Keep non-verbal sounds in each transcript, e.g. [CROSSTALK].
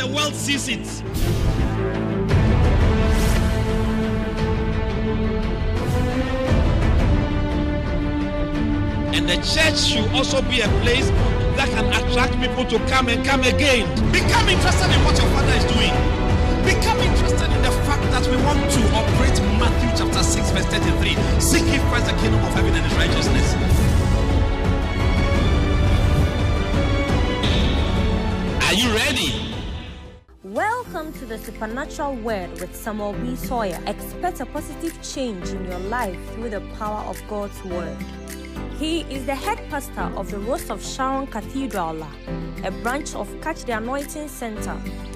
the world sees it. And the church should also be a place that can attract people to come and come again. Become interested in what your father is doing. Become interested in the fact that we want to operate Matthew chapter 6, verse 33. Seek ye first the kingdom of heaven and his righteousness. Are you ready? Welcome to the Supernatural Word with Samuel B. Sawyer. Expect a positive change in your life through the power of God's Word. He is the head pastor of the Rose of Sharon Cathedral, a branch of Catch the Anointing Center,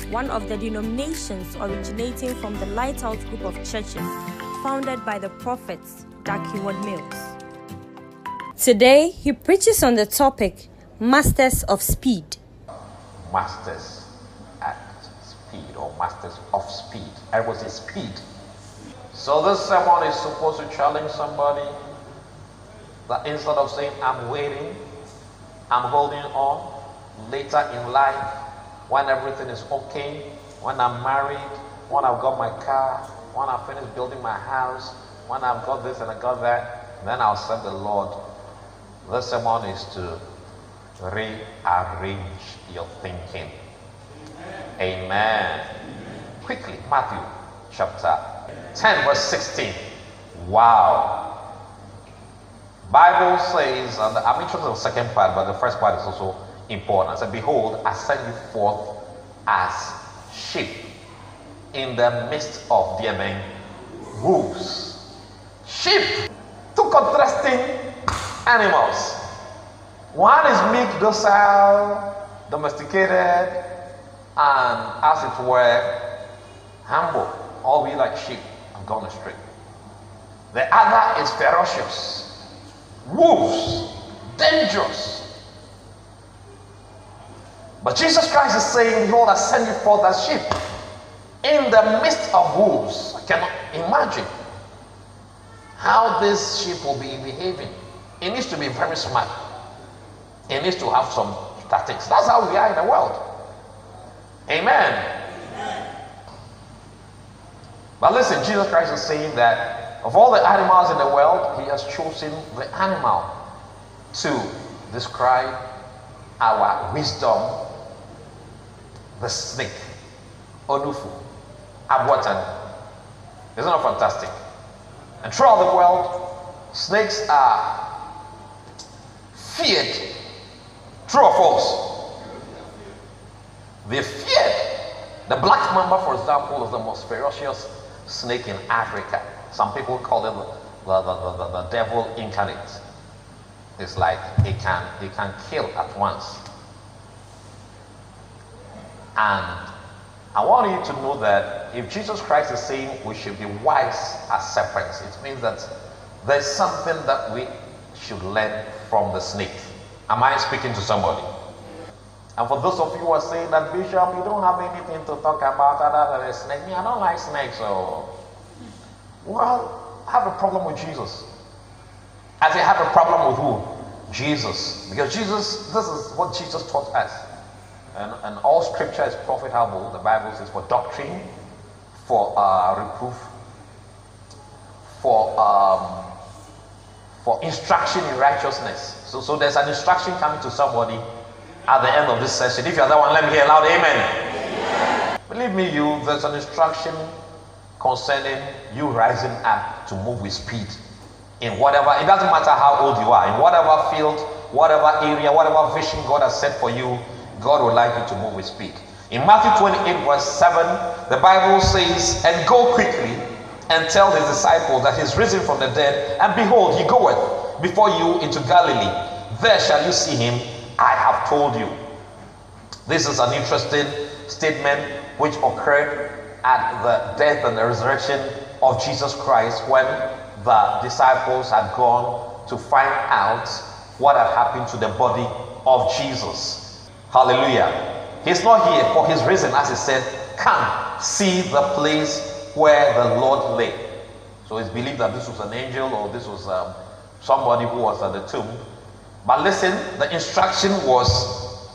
one of the denominations originating from the Lighthouse Group of Churches, founded by the prophets Dag Heward-Mills. Today, he preaches on the topic Masters of Speed. masters masters of speed. I was a speed. So this sermon is supposed to challenge somebody that instead of saying I'm waiting, I'm holding on later in life when everything is okay, when I'm married, when I've got my car, when I've finished building my house, when I've got this and I got that, then I'll serve the Lord. This sermon is to rearrange your thinking. Amen. Quickly, Matthew chapter 10, verse 16. Wow. Bible says, and I'm interested in the second part, but the first part is also important. Said, Behold, I send you forth as sheep in the midst of their men wolves. Sheep, two contrasting animals. One is meek, docile, domesticated, and as it were, humble. All we like sheep have gone astray. The other is ferocious, wolves, dangerous. But Jesus Christ is saying, Behold, I send you forth as sheep in the midst of wolves. I cannot imagine how this sheep will be behaving. It needs to be very smart. It needs to have some tactics. That's how we are in the world. Amen. But listen, Jesus Christ is saying that of all the animals in the world, He has chosen the animal to describe our wisdom, the snake, Onufu, Abwatan. Isn't that fantastic? And throughout the world, snakes are feared. True or false? They feared. The black mamba, for example, is the most ferocious snake in Africa. Some people call it the, the, the, the, devil incarnate. It's like it can, it can kill at once. And I want you to know that if Jesus Christ is saying we should be wise as serpents, it means that there's something that we should learn from the snake. Am I speaking to somebody? And for those of you who are saying that, Bishop, you don't have anything to talk about other than a snake. Me, I don't like snakes, so. Well, I have a problem with Jesus. I say, have a problem with who? Jesus. Because Jesus, this is what Jesus taught us. And, and all scripture is profitable, the Bible says, for doctrine, for uh, reproof, for um, for instruction in righteousness. So, so there's an instruction coming to somebody at the end of this session. If you're that one, let me hear loud amen. Believe me, you, there's an instruction concerning you rising up to move with speed in whatever, it doesn't matter how old you are, in whatever field, whatever area, whatever vision God has set for you, God would like you to move with speed. In Matthew 28, verse 7, the Bible says, And go quickly and tell his disciples that he's risen from the dead, and behold, he goeth before you into Galilee. There shall you see him. Told you. This is an interesting statement which occurred at the death and the resurrection of Jesus Christ when the disciples had gone to find out what had happened to the body of Jesus. Hallelujah. He's not here for his reason, as he said, Come, see the place where the Lord lay. So it's believed that this was an angel or this was um, somebody who was at the tomb. But listen, the instruction was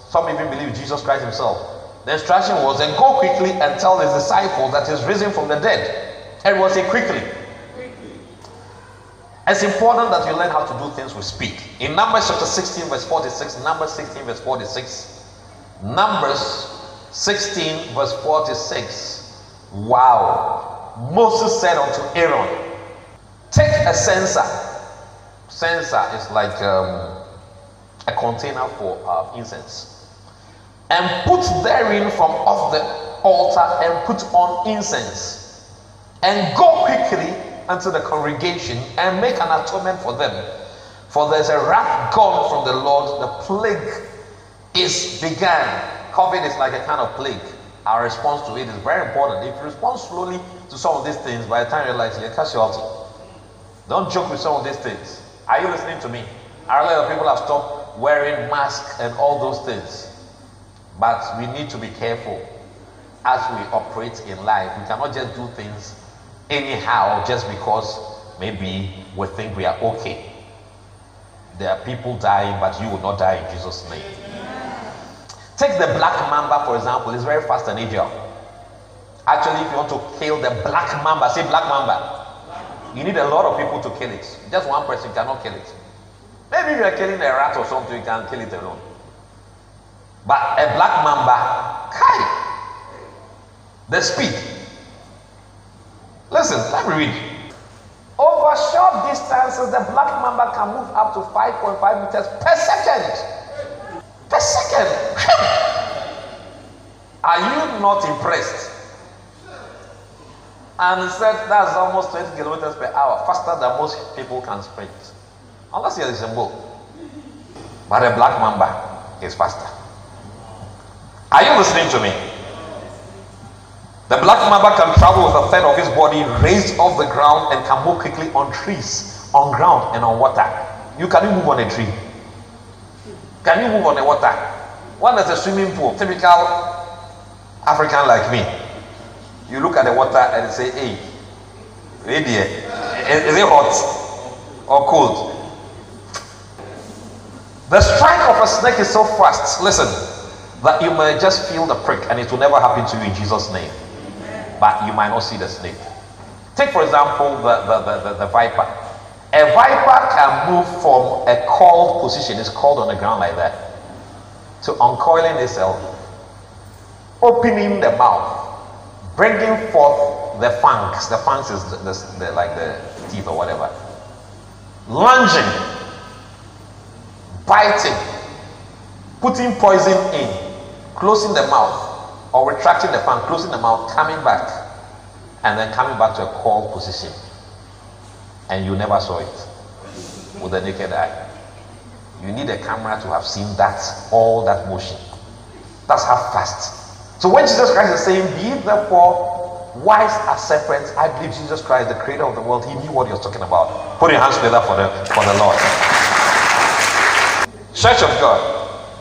some even believe Jesus Christ himself. The instruction was then go quickly and tell his disciples that he's risen from the dead. Everyone say quickly. It's important that you learn how to do things with speed. In Numbers chapter 16, verse 46, Numbers 16, verse 46, Numbers 16, verse 46. Wow. Moses said unto Aaron, Take a censer. Censer is like um, a container for uh, incense. And put therein from off the altar and put on incense. And go quickly unto the congregation and make an atonement for them. For there's a wrath gone from the Lord, the plague is began. COVID is like a kind of plague. Our response to it is very important. If you respond slowly to some of these things, by the time you realize you're a casualty. Don't joke with some of these things. Are you listening to me? Lot of people have stopped wearing masks and all those things. But we need to be careful as we operate in life. We cannot just do things anyhow just because maybe we think we are okay. There are people dying, but you will not die in Jesus' name. Take the black mamba, for example, it's very fast and agile. Actually, if you want to kill the black mamba, say black mamba. You need a lot of people to kill it. Just one person cannot kill it. Maybe if you are killing a rat or something, you can kill it alone. But a black mamba, kai, the speed Listen, let me read. Over short distances, the black mamba can move up to 5.5 meters per second. Per second. [LAUGHS] Are you not impressed? And said that's almost 20 kilometers per hour, faster than most people can sprint. Unless you're a boat. But a black mamba is faster. Are you listening to me? The black mamba can travel with a third of his body raised off the ground and can move quickly on trees, on ground, and on water. You can you move on a tree? Can you move on the water? One is a swimming pool, typical African like me. You look at the water and say, hey, lady, is it hot or cold? The strike of a snake is so fast, listen, that you may just feel the prick and it will never happen to you in Jesus' name but you might not see the snake. Take, for example, the, the, the, the, the viper. A viper can move from a coiled position, it's called on the ground like that, to uncoiling itself, opening the mouth, bringing forth the fangs. The fangs is the, the, the, like the teeth or whatever. Lunging, biting, putting poison in, closing the mouth, or retracting the fan, closing the mouth, coming back, and then coming back to a coiled position. And you never saw it with the naked eye. You need a camera to have seen that, all that motion. That's how fast. So when Jesus Christ is saying, Be therefore wise as serpents, I believe Jesus Christ, the creator of the world, he knew what he was talking about. Put your hands together for the for the Lord. Church of God.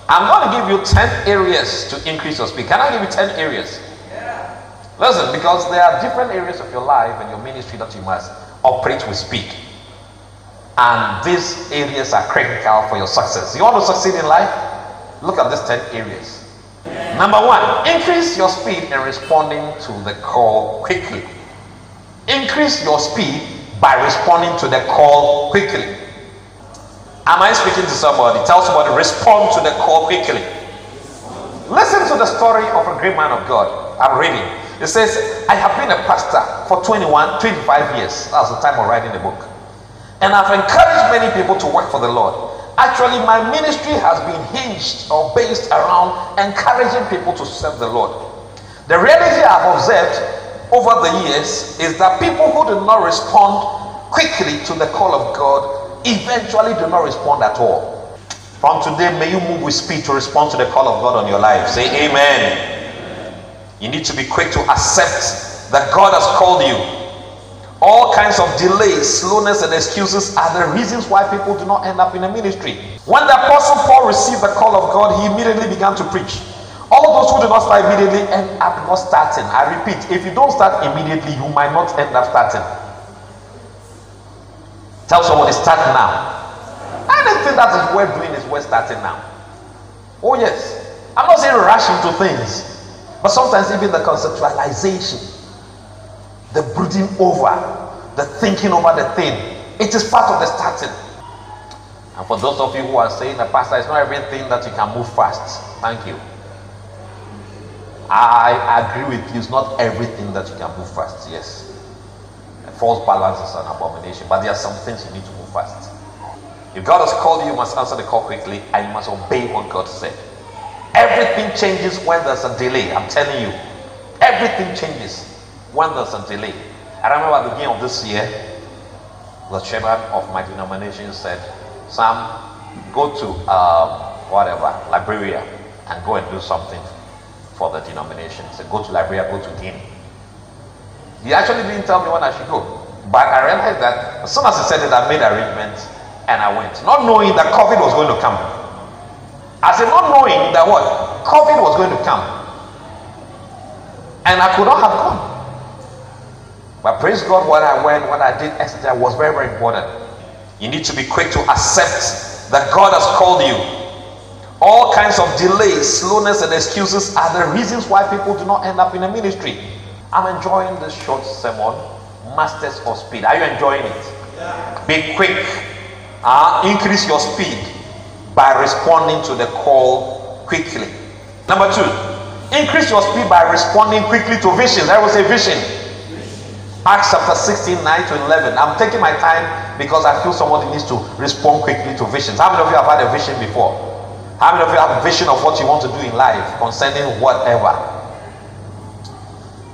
I'm going to give you 10 areas to increase your speed. Can I give you 10 areas? Yeah. Listen, because there are different areas of your life and your ministry that you must operate with speed. And these areas are critical for your success. You want to succeed in life? Look at these 10 areas. Number one, increase your speed in responding to the call quickly. Increase your speed by responding to the call quickly. Am I speaking to somebody? Tell somebody, respond to the call quickly. Listen to the story of a great man of God. I'm reading. It says, I have been a pastor for 21, 25 years. That's the time of writing the book. And I've encouraged many people to work for the Lord. Actually, my ministry has been hinged or based around encouraging people to serve the Lord. The reality I've observed over the years is that people who do not respond quickly to the call of God eventually do not respond at all. From today, may you move with speed to respond to the call of God on your life. Say amen. You need to be quick to accept that God has called you. All kinds of delays, slowness, and excuses are the reasons why people do not end up in a ministry. When the Apostle Paul received the call of God, he immediately began to preach. All those who do not start immediately end up not starting. I repeat, if you don't start immediately, you might not end up starting. Tell someone, start now. Anything that is worth doing is worth starting now. Oh, yes. I'm not saying rush into things, but sometimes even the conceptualization, the brooding over, the thinking over the thing, it is part of the starting. And for those of you who are saying that, Pastor, it's not everything that you can move fast. Thank you. I agree with you. It's not everything that you can move fast. Yes. False balance is an abomination, but there are some things you need to move fast. If God has called you, you must answer the call quickly and you must obey what God said. Everything changes when there's a delay. I'm telling you. Everything changes when there's a delay. I remember at the beginning of this year, the chairman of my denomination said, Sam, go to um, whatever, Liberia, and go and do something for the denomination. Said, go to Liberia, go to Guinea. He actually didn't tell me when I should go. But I realized that as soon as he said it, I made arrangements and I went. Not knowing that COVID was going to come. I said, not knowing that what? COVID was going to come. And I could not have gone. But praise God, what I went, what I did, etc., was very, very important. You need to be quick to accept that God has called you. All kinds of delays, slowness, and excuses are the reasons why people do not end up in a ministry. I'm enjoying this short sermon, Masters of Speed. Are you enjoying it? Yeah. Be quick. Uh, increase your speed by responding to the call quickly. Number two, increase your speed by responding quickly to visions. I will say vision. Acts chapter 16, 9 to 11. I'm taking my time because I feel somebody needs to respond quickly to visions. How many of you have had a vision before? How many of you have a vision of what you want to do in life concerning whatever?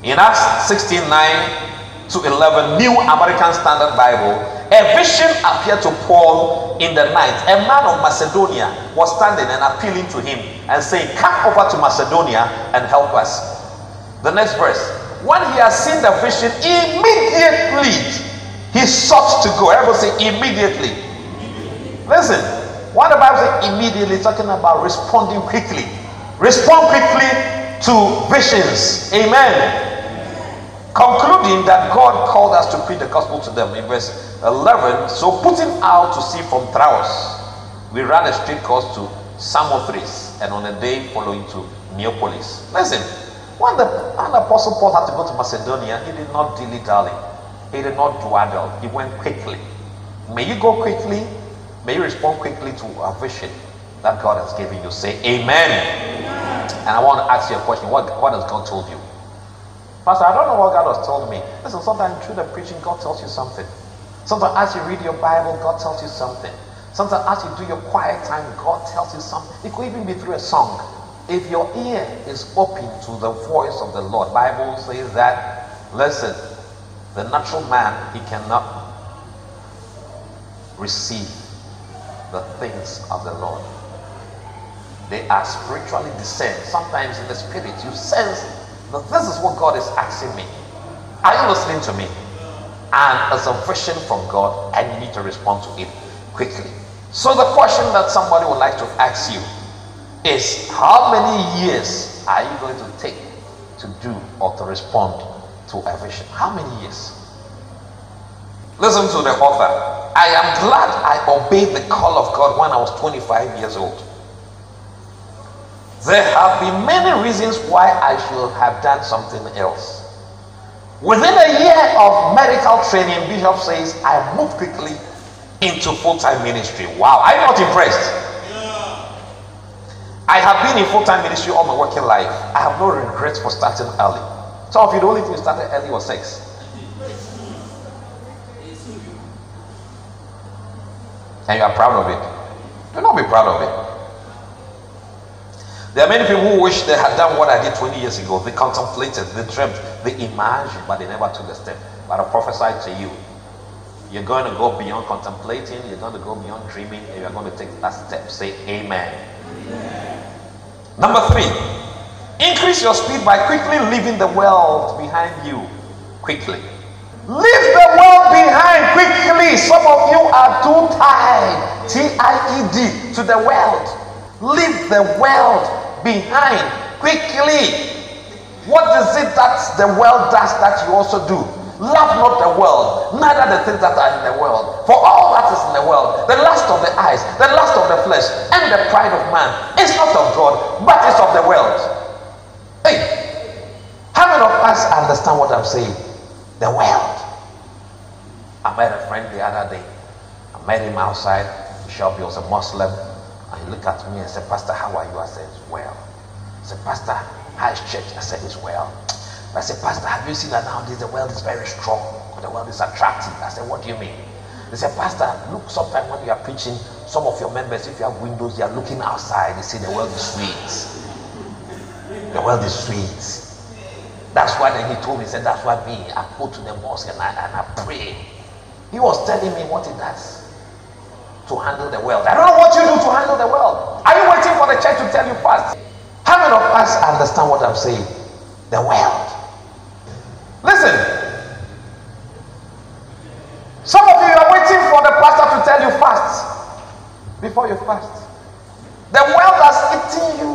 In Acts 16, 9 to 11, New American Standard Bible, a vision appeared to Paul in the night. A man of Macedonia was standing and appealing to him and saying, Come over to Macedonia and help us. The next verse. When he has seen the vision, immediately he sought to go. Everybody say immediately. Listen, what the Bible says immediately, talking about responding quickly. Respond quickly to visions. Amen. Concluding that God called us to preach the gospel to them in verse 11. So putting out to sea from Troas, we ran a straight course to Samothrace and on the day following to Neapolis. Listen, when the when Apostle Paul had to go to Macedonia, he did not dilly dally, he did not dawdle, he went quickly. May you go quickly, may you respond quickly to a vision that God has given you. Say amen. amen. And I want to ask you a question what, what has God told you? Pastor, I don't know what God has told me. Listen, sometimes through the preaching, God tells you something. Sometimes as you read your Bible, God tells you something. Sometimes as you do your quiet time, God tells you something. It could even be through a song. If your ear is open to the voice of the Lord, Bible says that, listen, the natural man, he cannot receive the things of the Lord. They are spiritually discerned. Sometimes in the spirit, you sense that this is what God is asking me. Are you listening to me? And as a vision from God, and you need to respond to it quickly. So the question that somebody would like to ask you is how many years are you going to take to do or to respond to a vision? How many years? Listen to the author. I am glad I obeyed the call of God when I was 25 years old. There have been many reasons why I should have done something else. Within a year of medical training, Bishop says I moved quickly into full time ministry. Wow, I'm not impressed. I have been in full time ministry all my working life. I have no regrets for starting early. Some of you, the only thing you started early was sex. And you are proud of it. Do not be proud of it. There are many people who wish they had done what I did 20 years ago. They contemplated, they dreamt, they imagined, but they never took the step. But I prophesy to you. You're going to go beyond contemplating, you're going to go beyond dreaming, and you're going to take that step. Say amen. amen. Number three, increase your speed by quickly leaving the world behind you. Quickly. Leave the world behind quickly. Some of you are too tied, T I E D, to the world. Leave the world behind quickly. What is it that the world does that you also do? Love not the world, neither the things that are in the world. For all that is in the world, the lust of the eyes, the lust of the flesh, and the pride of man, is not of God, but is of the world. Hey, how many of us understand what I'm saying? The world. I met a friend the other day. I met him outside. Bishop, he was a Muslim. He looked at me and said, Pastor, how are you? I said, Well. I said, Pastor, how is church? I said, It's well. I said, Pastor, have you seen that nowadays the world is very strong? The world is attractive. I said, What do you mean? He said, Pastor, look, sometimes when you are preaching, some of your members, if you have windows, they are looking outside. They say the world is sweet. The world is sweet. That's why then he told me, he said, That's why me, I go to the mosque and I, and I pray. He was telling me what he does to handle the world. I don't know what you do to handle the world. Are you waiting for the church to tell you first? How many of us understand what I'm saying? The world. Listen. Some of you are waiting for the pastor to tell you fast before you fast. The world has eaten you.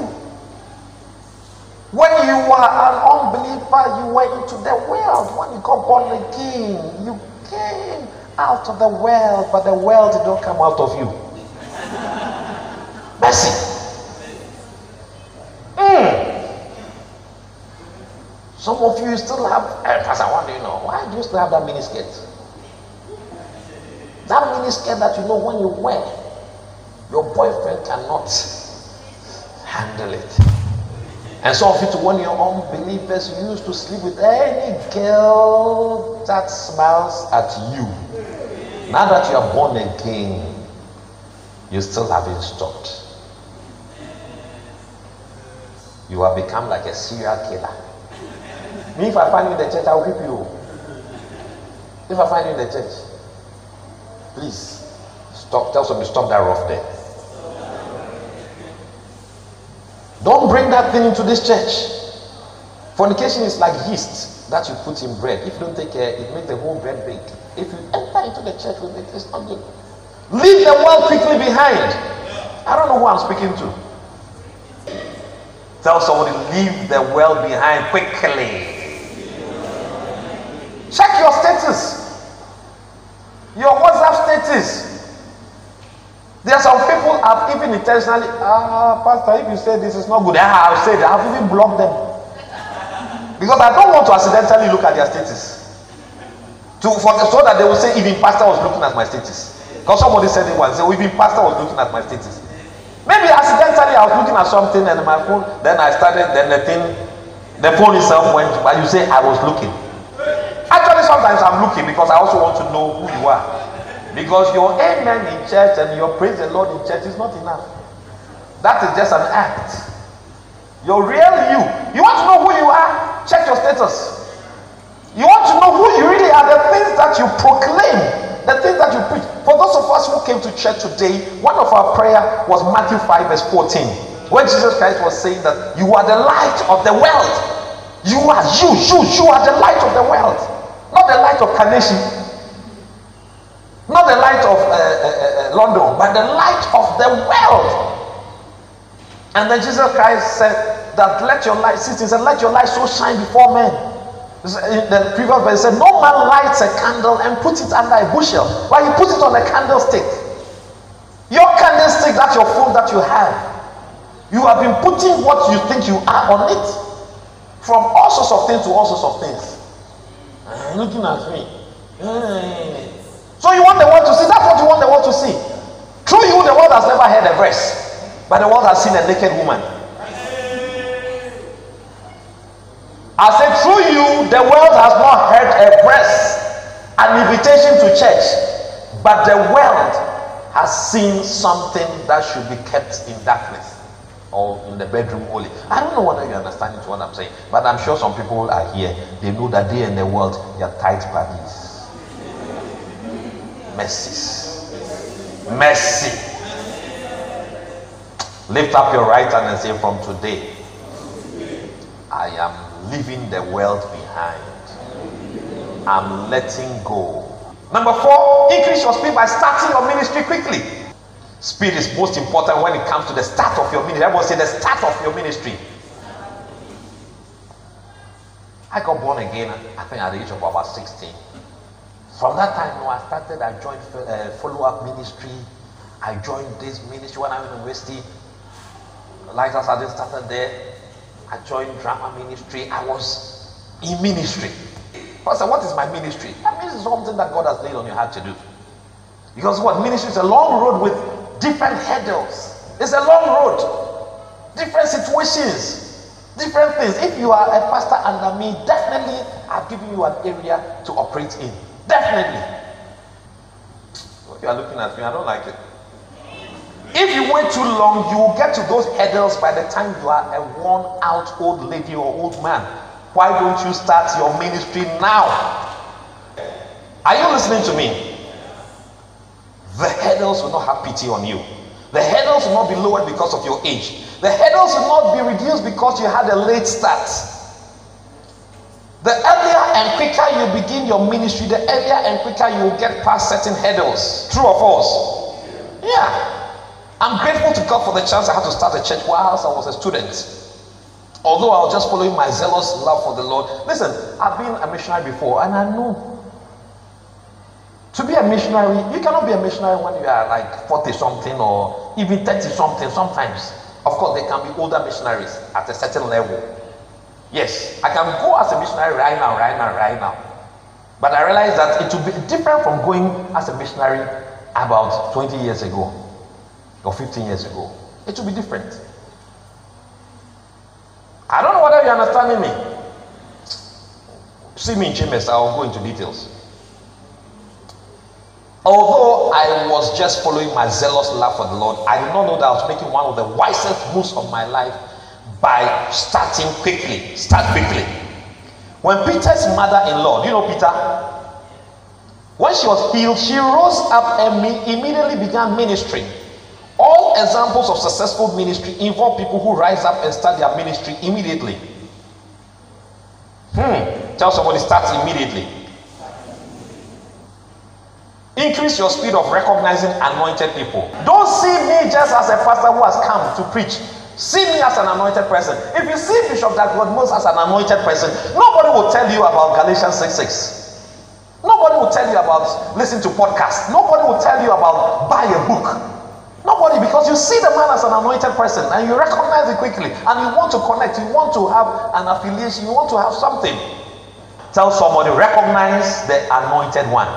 When you were an unbeliever, you went into the world. When you got born again, you came out of the world, but the world did not come out of you. Mercy. Mm. Some of you still have, uh, Pastor, what do you know? Why do you still have that mini skirt? That mini skirt that you know when you wear, your boyfriend cannot handle it. And some of you, when you're unbelievers, you used to sleep with any girl that smiles at you. Now that you are born again, you still haven't stopped. You have become like a serial killer. Me, if I find you in the church, I'll whip you. If I find you in the church, please stop. Tell somebody stop that rough there. Don't bring that thing into this church. Fornication is like yeast that you put in bread. If you don't take care, it makes the whole bread bake. If you enter into the church with it, it's not good. Leave the world quickly behind. I don't know who I'm speaking to. Tell somebody, leave the world behind quickly. Check your status. Your WhatsApp status. There are some people have even intentionally, ah, Pastor, if you say this is not good, ah, I've said, I've even blocked them. Because I don't want to accidentally look at their status. To, for, so that they will say, even Pastor was looking at my status. Because somebody said it once, oh, even Pastor was looking at my status. Maybe accidentally I was looking at something and my phone, then I started, then the thing, the phone itself went, but you say I was looking. Actually, sometimes I'm looking because I also want to know who you are. Because your amen in church and your praise the Lord in church is not enough. That is just an act. Your real you. You want to know who you are? Check your status. You want to know who you really are, the things that you proclaim, the things that you preach. For those of us who came to church today, one of our prayer was Matthew 5, verse 14. When Jesus Christ was saying that you are the light of the world. You are you, you, you are the light of the world. Not the light of Carnation, not the light of uh, uh, uh, London, but the light of the world. And then Jesus Christ said that let your light, see, he said, let your light so shine before men. In the previous verse said, No man lights a candle and puts it under a bushel, but he puts it on a candlestick. Your candlestick, that's your phone that you have. You have been putting what you think you are on it. From all sorts of things to all sorts of things. Uh, looking at me. Uh, so you want the world to see? That's what you want the world to see. Through you, the world has never heard a verse, but the world has seen a naked woman. I said, through you, the world has not heard a press, an invitation to church, but the world has seen something that should be kept in darkness or in the bedroom only. I don't know whether you understand what I'm saying, but I'm sure some people are here. They know that they in the world, they are tight parties mercies. Mercy. Lift up your right hand and say, From today, I am leaving the world behind. I'm letting go. Number four, increase your speed by starting your ministry quickly. Speed is most important when it comes to the start of your ministry. Everyone say the start of your ministry. I got born again, I think at the age of about 16. From that time, I started, I joined uh, follow up ministry. I joined this ministry when I was in university. I just started there. I joined drama ministry. I was in ministry. Pastor, what is my ministry? That means something that God has laid on your heart to do. Because what ministry is a long road with different hurdles. It's a long road, different situations, different things. If you are a pastor under me, definitely I've given you an area to operate in. Definitely. What you are looking at me, I don't like it. If you wait too long, you will get to those hurdles by the time you are a worn out old lady or old man. Why don't you start your ministry now? Are you listening to me? The hurdles will not have pity on you. The hurdles will not be lowered because of your age. The hurdles will not be reduced because you had a late start. The earlier and quicker you begin your ministry, the earlier and quicker you will get past certain hurdles. True or false? Yeah. I'm grateful to God for the chance I had to start a church whilst I was a student. Although I was just following my zealous love for the Lord. Listen, I've been a missionary before and I know to be a missionary, you cannot be a missionary when you are like 40 something or even 30 something sometimes. Of course, there can be older missionaries at a certain level. Yes, I can go as a missionary right now, right now, right now. But I realize that it will be different from going as a missionary about 20 years ago or 15 years ago. It will be different. I don't know whether you're understanding me. See me in chambers, I'll go into details. Although I was just following my zealous love for the Lord, I did not know that I was making one of the wisest moves of my life by starting quickly. Start quickly. When Peter's mother in law, you know Peter? When she was healed, she rose up and immediately began ministry. Examples of successful ministry involve people who rise up and start their ministry immediately. Hmm. Tell somebody, start immediately. Increase your speed of recognizing anointed people. Don't see me just as a pastor who has come to preach. See me as an anointed person. If you see Bishop Douglas Mose as an anointed person, nobody will tell you about Galatians 6 6. Nobody will tell you about listen to podcasts. Nobody will tell you about buy a book. Nobody, because you see the man as an anointed person and you recognize it quickly and you want to connect, you want to have an affiliation, you want to have something. Tell somebody, recognize the anointed one.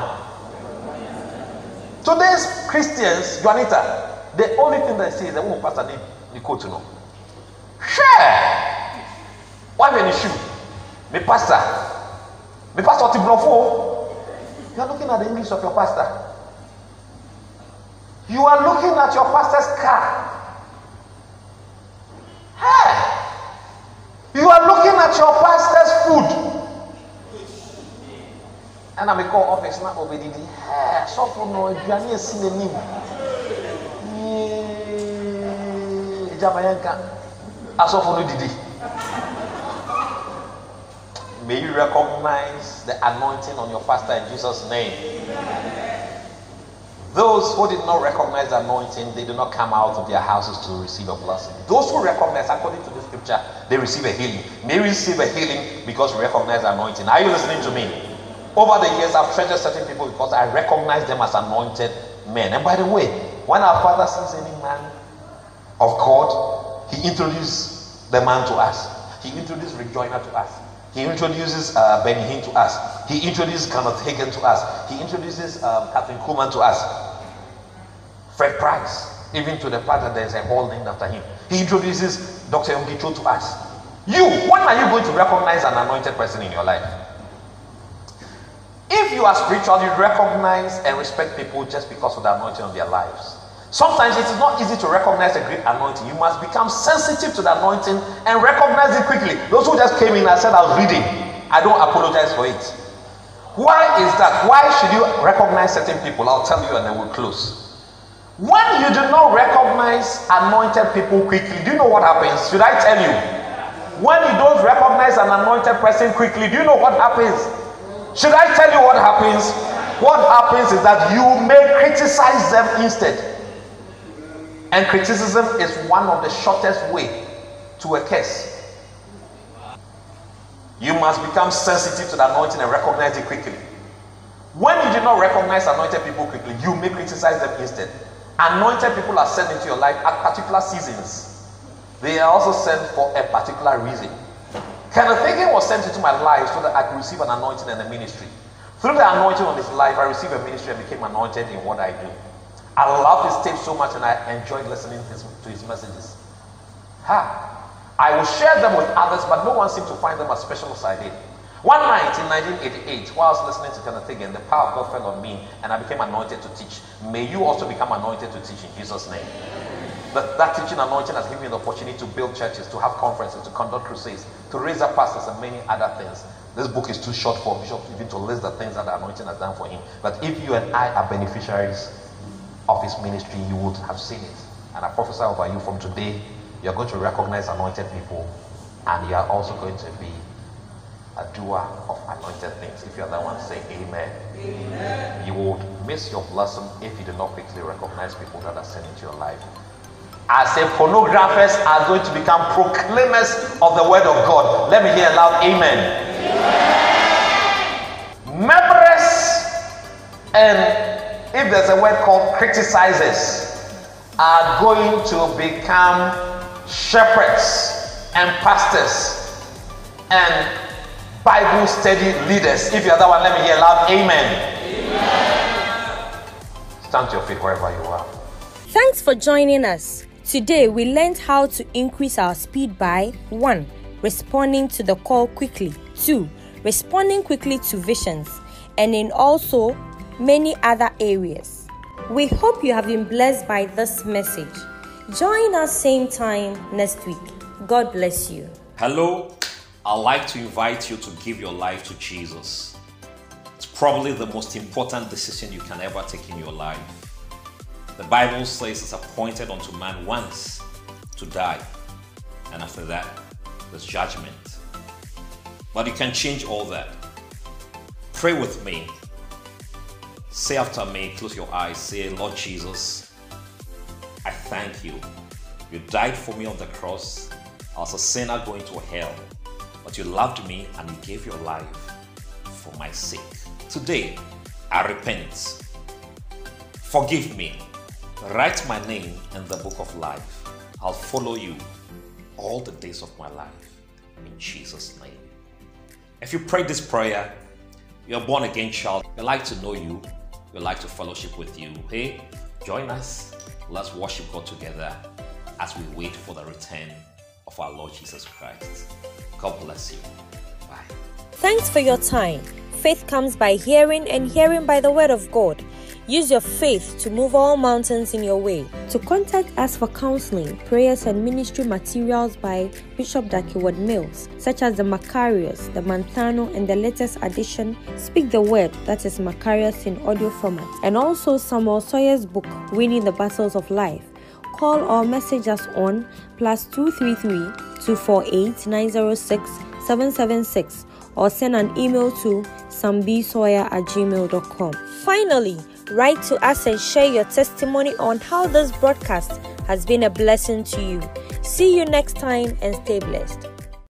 Today's Christians, Juanita, the only thing they say is that, oh, Pastor, quote to know. Share! Why you shoot? Me pastor. Me pastor Tibrofo. You are looking at the English of your pastor. You are looking at your pastor's car. Hey! You are looking at your pastor's food. And I'm call office now over the so for no aduane esi n'anim. Yee, Jamayanka, asofo ah, no didi. May you recognize the anointing on your pastor in Jesus' name. Those who did not recognize the anointing, they do not come out of their houses to receive a blessing. Those who recognize, according to the scripture, they receive a healing. May receive a healing because we recognize the anointing. Are you listening to me? Over the years, I've treasured certain people because I recognize them as anointed men. And by the way, when our father sees any man of God, he introduces the man to us. He introduces Rick Joyner to us. He introduces uh, Benny Hinn to us. He introduces Kenneth Hagin to us. He introduces um, Kathryn Kuhlman to us. Fred Price, even to the fact that there's a hall named after him. He introduces Dr. Yonggi Cho to us. You, when are you going to recognize an anointed person in your life? If you are spiritual, you recognize and respect people just because of the anointing of their lives. Sometimes it is not easy to recognize a great anointing. You must become sensitive to the anointing and recognize it quickly. Those who just came in and said, I was reading, I don't apologize for it. Why is that? Why should you recognize certain people? I'll tell you and then we'll close. When you do not recognize anointed people quickly, do you know what happens? Should I tell you? When you don't recognize an anointed person quickly, do you know what happens? Should I tell you what happens? What happens is that you may criticize them instead. And criticism is one of the shortest way to a curse. You must become sensitive to the anointing and recognize it quickly. When you do not recognize anointed people quickly, you may criticize them instead. Anointed people are sent into your life at particular seasons. They are also sent for a particular reason. Kenneth Hagin was sent into my life so that I could receive an anointing and a ministry. Through the anointing on his life, I received a ministry and became anointed in what I do. I love his tapes so much and I enjoyed listening to his messages. Ha! I will share them with others, but no one seemed to find them as special as I did. One night in 1988, while I was listening to Kenneth Hagin, the power of God fell on me and I became anointed to teach. May you also become anointed to teach in Jesus' name. That, that teaching anointing has given me the opportunity to build churches, to have conferences, to conduct crusades, to raise up pastors, and many other things. This book is too short for Bishop even to list the things that the anointing has done for him. But if you and I are beneficiaries of his ministry, you would have seen it. And I prophesy over you from today, you're going to recognize anointed people, and you are also going to be a doer of anointed things. If you're that one, say amen. amen. You would miss your blessing if you do not quickly recognize people that are sent into your life. I say pornographers are going to become proclaimers of the word of God. Let me hear a loud amen. amen. Members and if there's a word called criticizers are going to become shepherds and pastors and Bible study leaders. If you're that one, let me hear loud amen. amen. Stand to your feet wherever you are. Thanks for joining us. Today we learned how to increase our speed by 1. Responding to the call quickly, 2. Responding quickly to visions, and in also many other areas. We hope you have been blessed by this message. Join us same time next week. God bless you. Hello I'd like to invite you to give your life to Jesus. It's probably the most important decision you can ever take in your life. The Bible says it's appointed unto man once to die, and after that, there's judgment. But you can change all that. Pray with me. Say after me, close your eyes, say, Lord Jesus, I thank you. You died for me on the cross. I was a sinner going to hell but you loved me and you gave your life for my sake. Today, I repent. Forgive me. Write my name in the book of life. I'll follow you all the days of my life. In Jesus' name. If you pray this prayer, you're born again child, I'd like to know you, we like to fellowship with you. Hey, join us. Let's worship God together as we wait for the return of our Lord Jesus Christ. God bless you. Bye. Thanks for your time. Faith comes by hearing, and hearing by the word of God. Use your faith to move all mountains in your way. To contact us for counseling, prayers, and ministry materials by Bishop Darky Mills, such as the Macarius, the Manthano, and the latest edition, Speak the Word, that is Macarius in audio format, and also Samuel Sawyer's book, Winning the Battles of Life call or message us on plus 233 248 906 776 or send an email to sambsawyer at gmail.com. Finally, write to us and share your testimony on how this broadcast has been a blessing to you. See you next time and stay blessed.